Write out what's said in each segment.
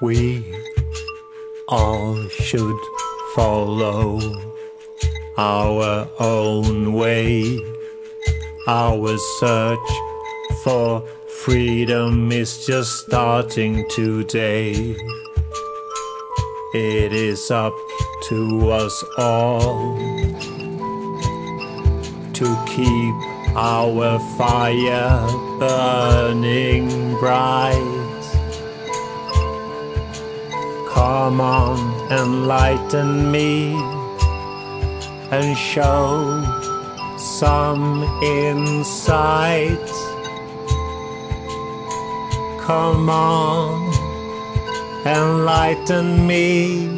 We all should follow our own way. Our search for freedom is just starting today. It is up to us all to keep our fire burning bright. Come on, enlighten me and show some insight. Come on, enlighten me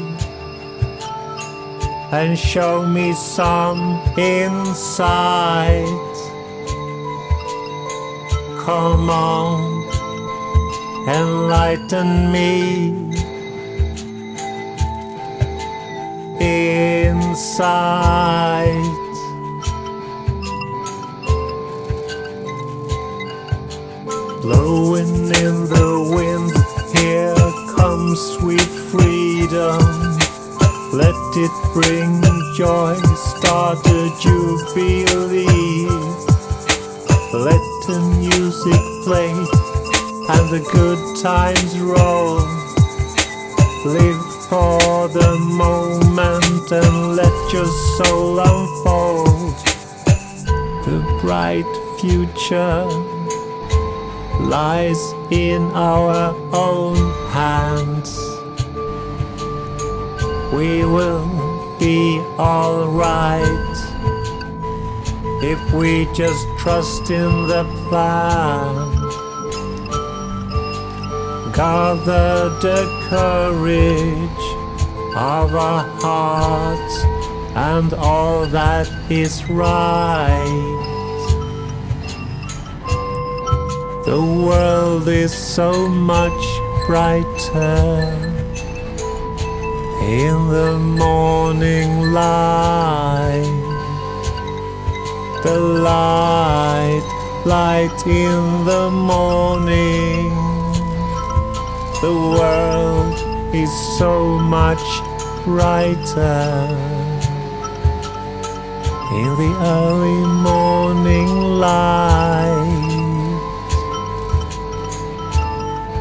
and show me some insight. Come on, enlighten me. Insight. Blowing in the wind, here comes sweet freedom. Let it bring joy, start a jubilee. Let the music play and the good times roll. Live for the moment and let your soul unfold. The bright future lies in our own hands. We will be alright if we just trust in the plan. Gather the courage of our hearts and all that is right. The world is so much brighter in the morning light. The light, light in the morning. The world is so much brighter in the early morning light.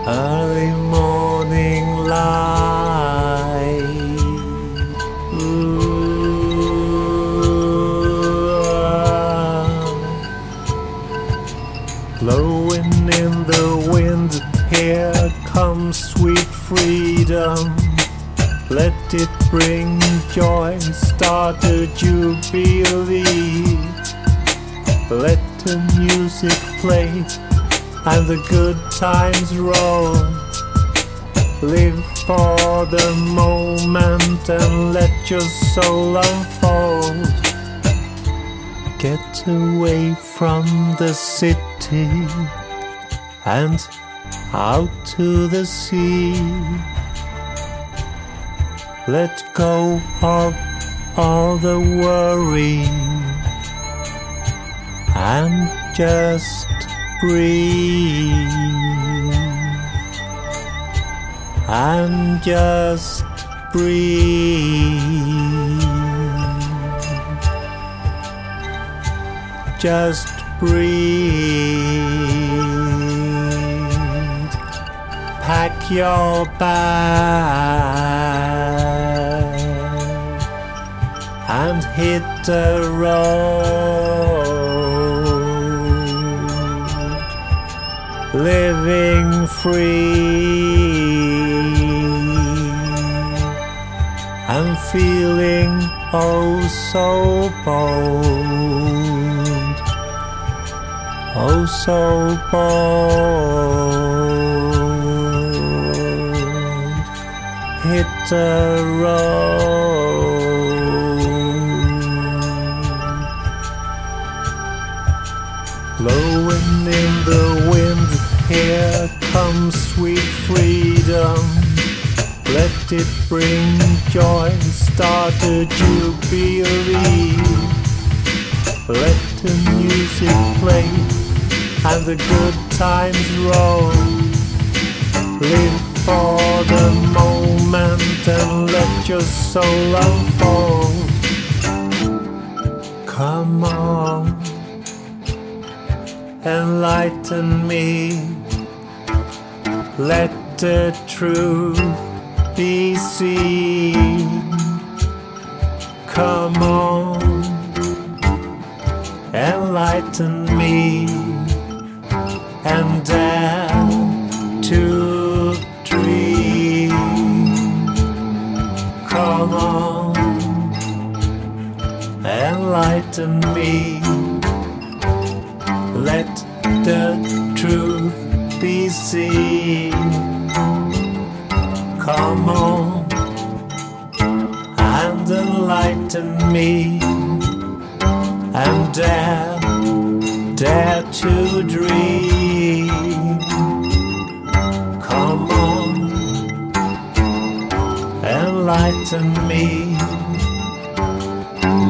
Early morning light. Blowing in the wind, here comes sweet freedom. Let it bring joy, start a jubilee. Let the music play and the good times roll. Live for the moment and let your soul unfold. Get away from the city and out to the sea. Let go of all the worry and just breathe and just breathe. Just breathe. Your bag and hit the road living free and feeling oh so bold, oh so bold. Hit the road. Blowing in the wind, here comes sweet freedom. Let it bring joy, start a jubilee. Let the music play and the good times roll. Live for the moment and let your soul unfold. Come on, enlighten me. Let the truth be seen. Come on, enlighten me enlighten me. Let the truth be seen. Come on and enlighten me and dare, dare to dream. Come on, enlighten me.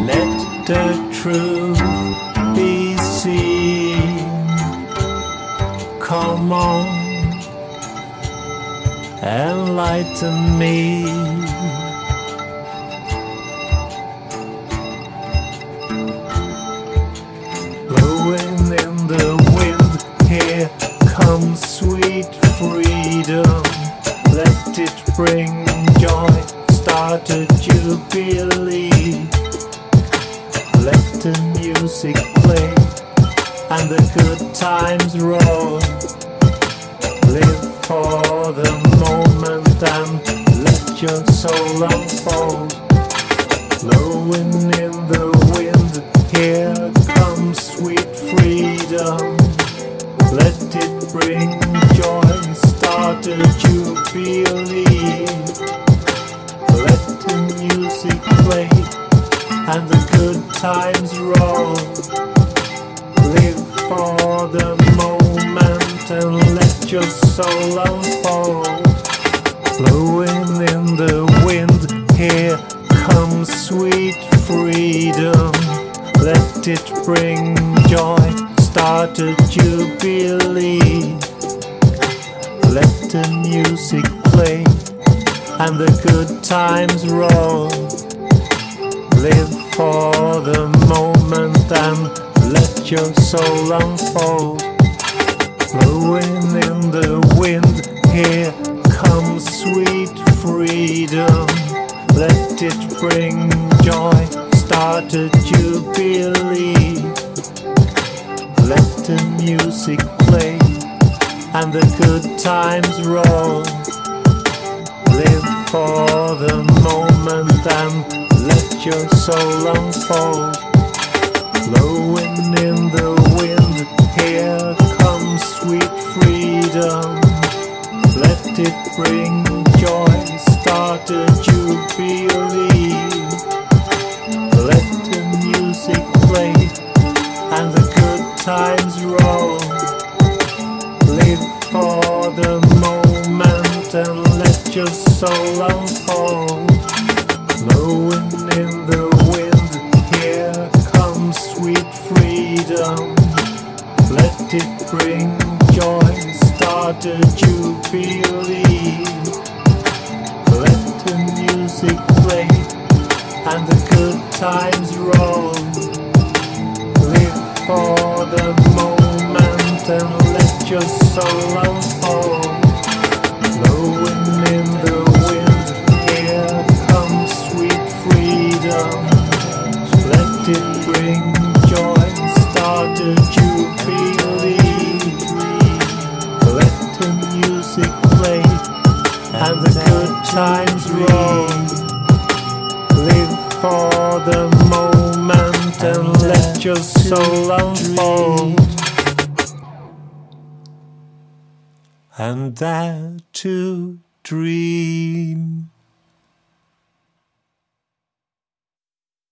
Let the truth be seen. Come on, enlighten me. blowing in the wind. Here comes sweet freedom. Let it bring joy. Start a jubilee. The music play and the good times roll. Live for the moment and let your soul unfold. Blowing in the wind, your soul unfold. Blowing in the wind, here comes sweet freedom. Let it bring joy, start a jubilee. Let the music play and the good times roll. Live for the moment and let your soul unfold. Blowing in the wind, here comes sweet freedom. Let it bring joy, start a jubilee. Let the music play and the good times roll. Live for the moment and let your soul unfold. Blowing in the wind, here sweet freedom. Let it bring joy, start a jubilee. Let the music play and the good times roll. Live for the moment and let your soul unfold. Blowing in the bring joy, start a jubilee. Let the music play and the good times roll. Live for the moment and let your soul unfold. For the moment and let your soul unfold. And dare to dream.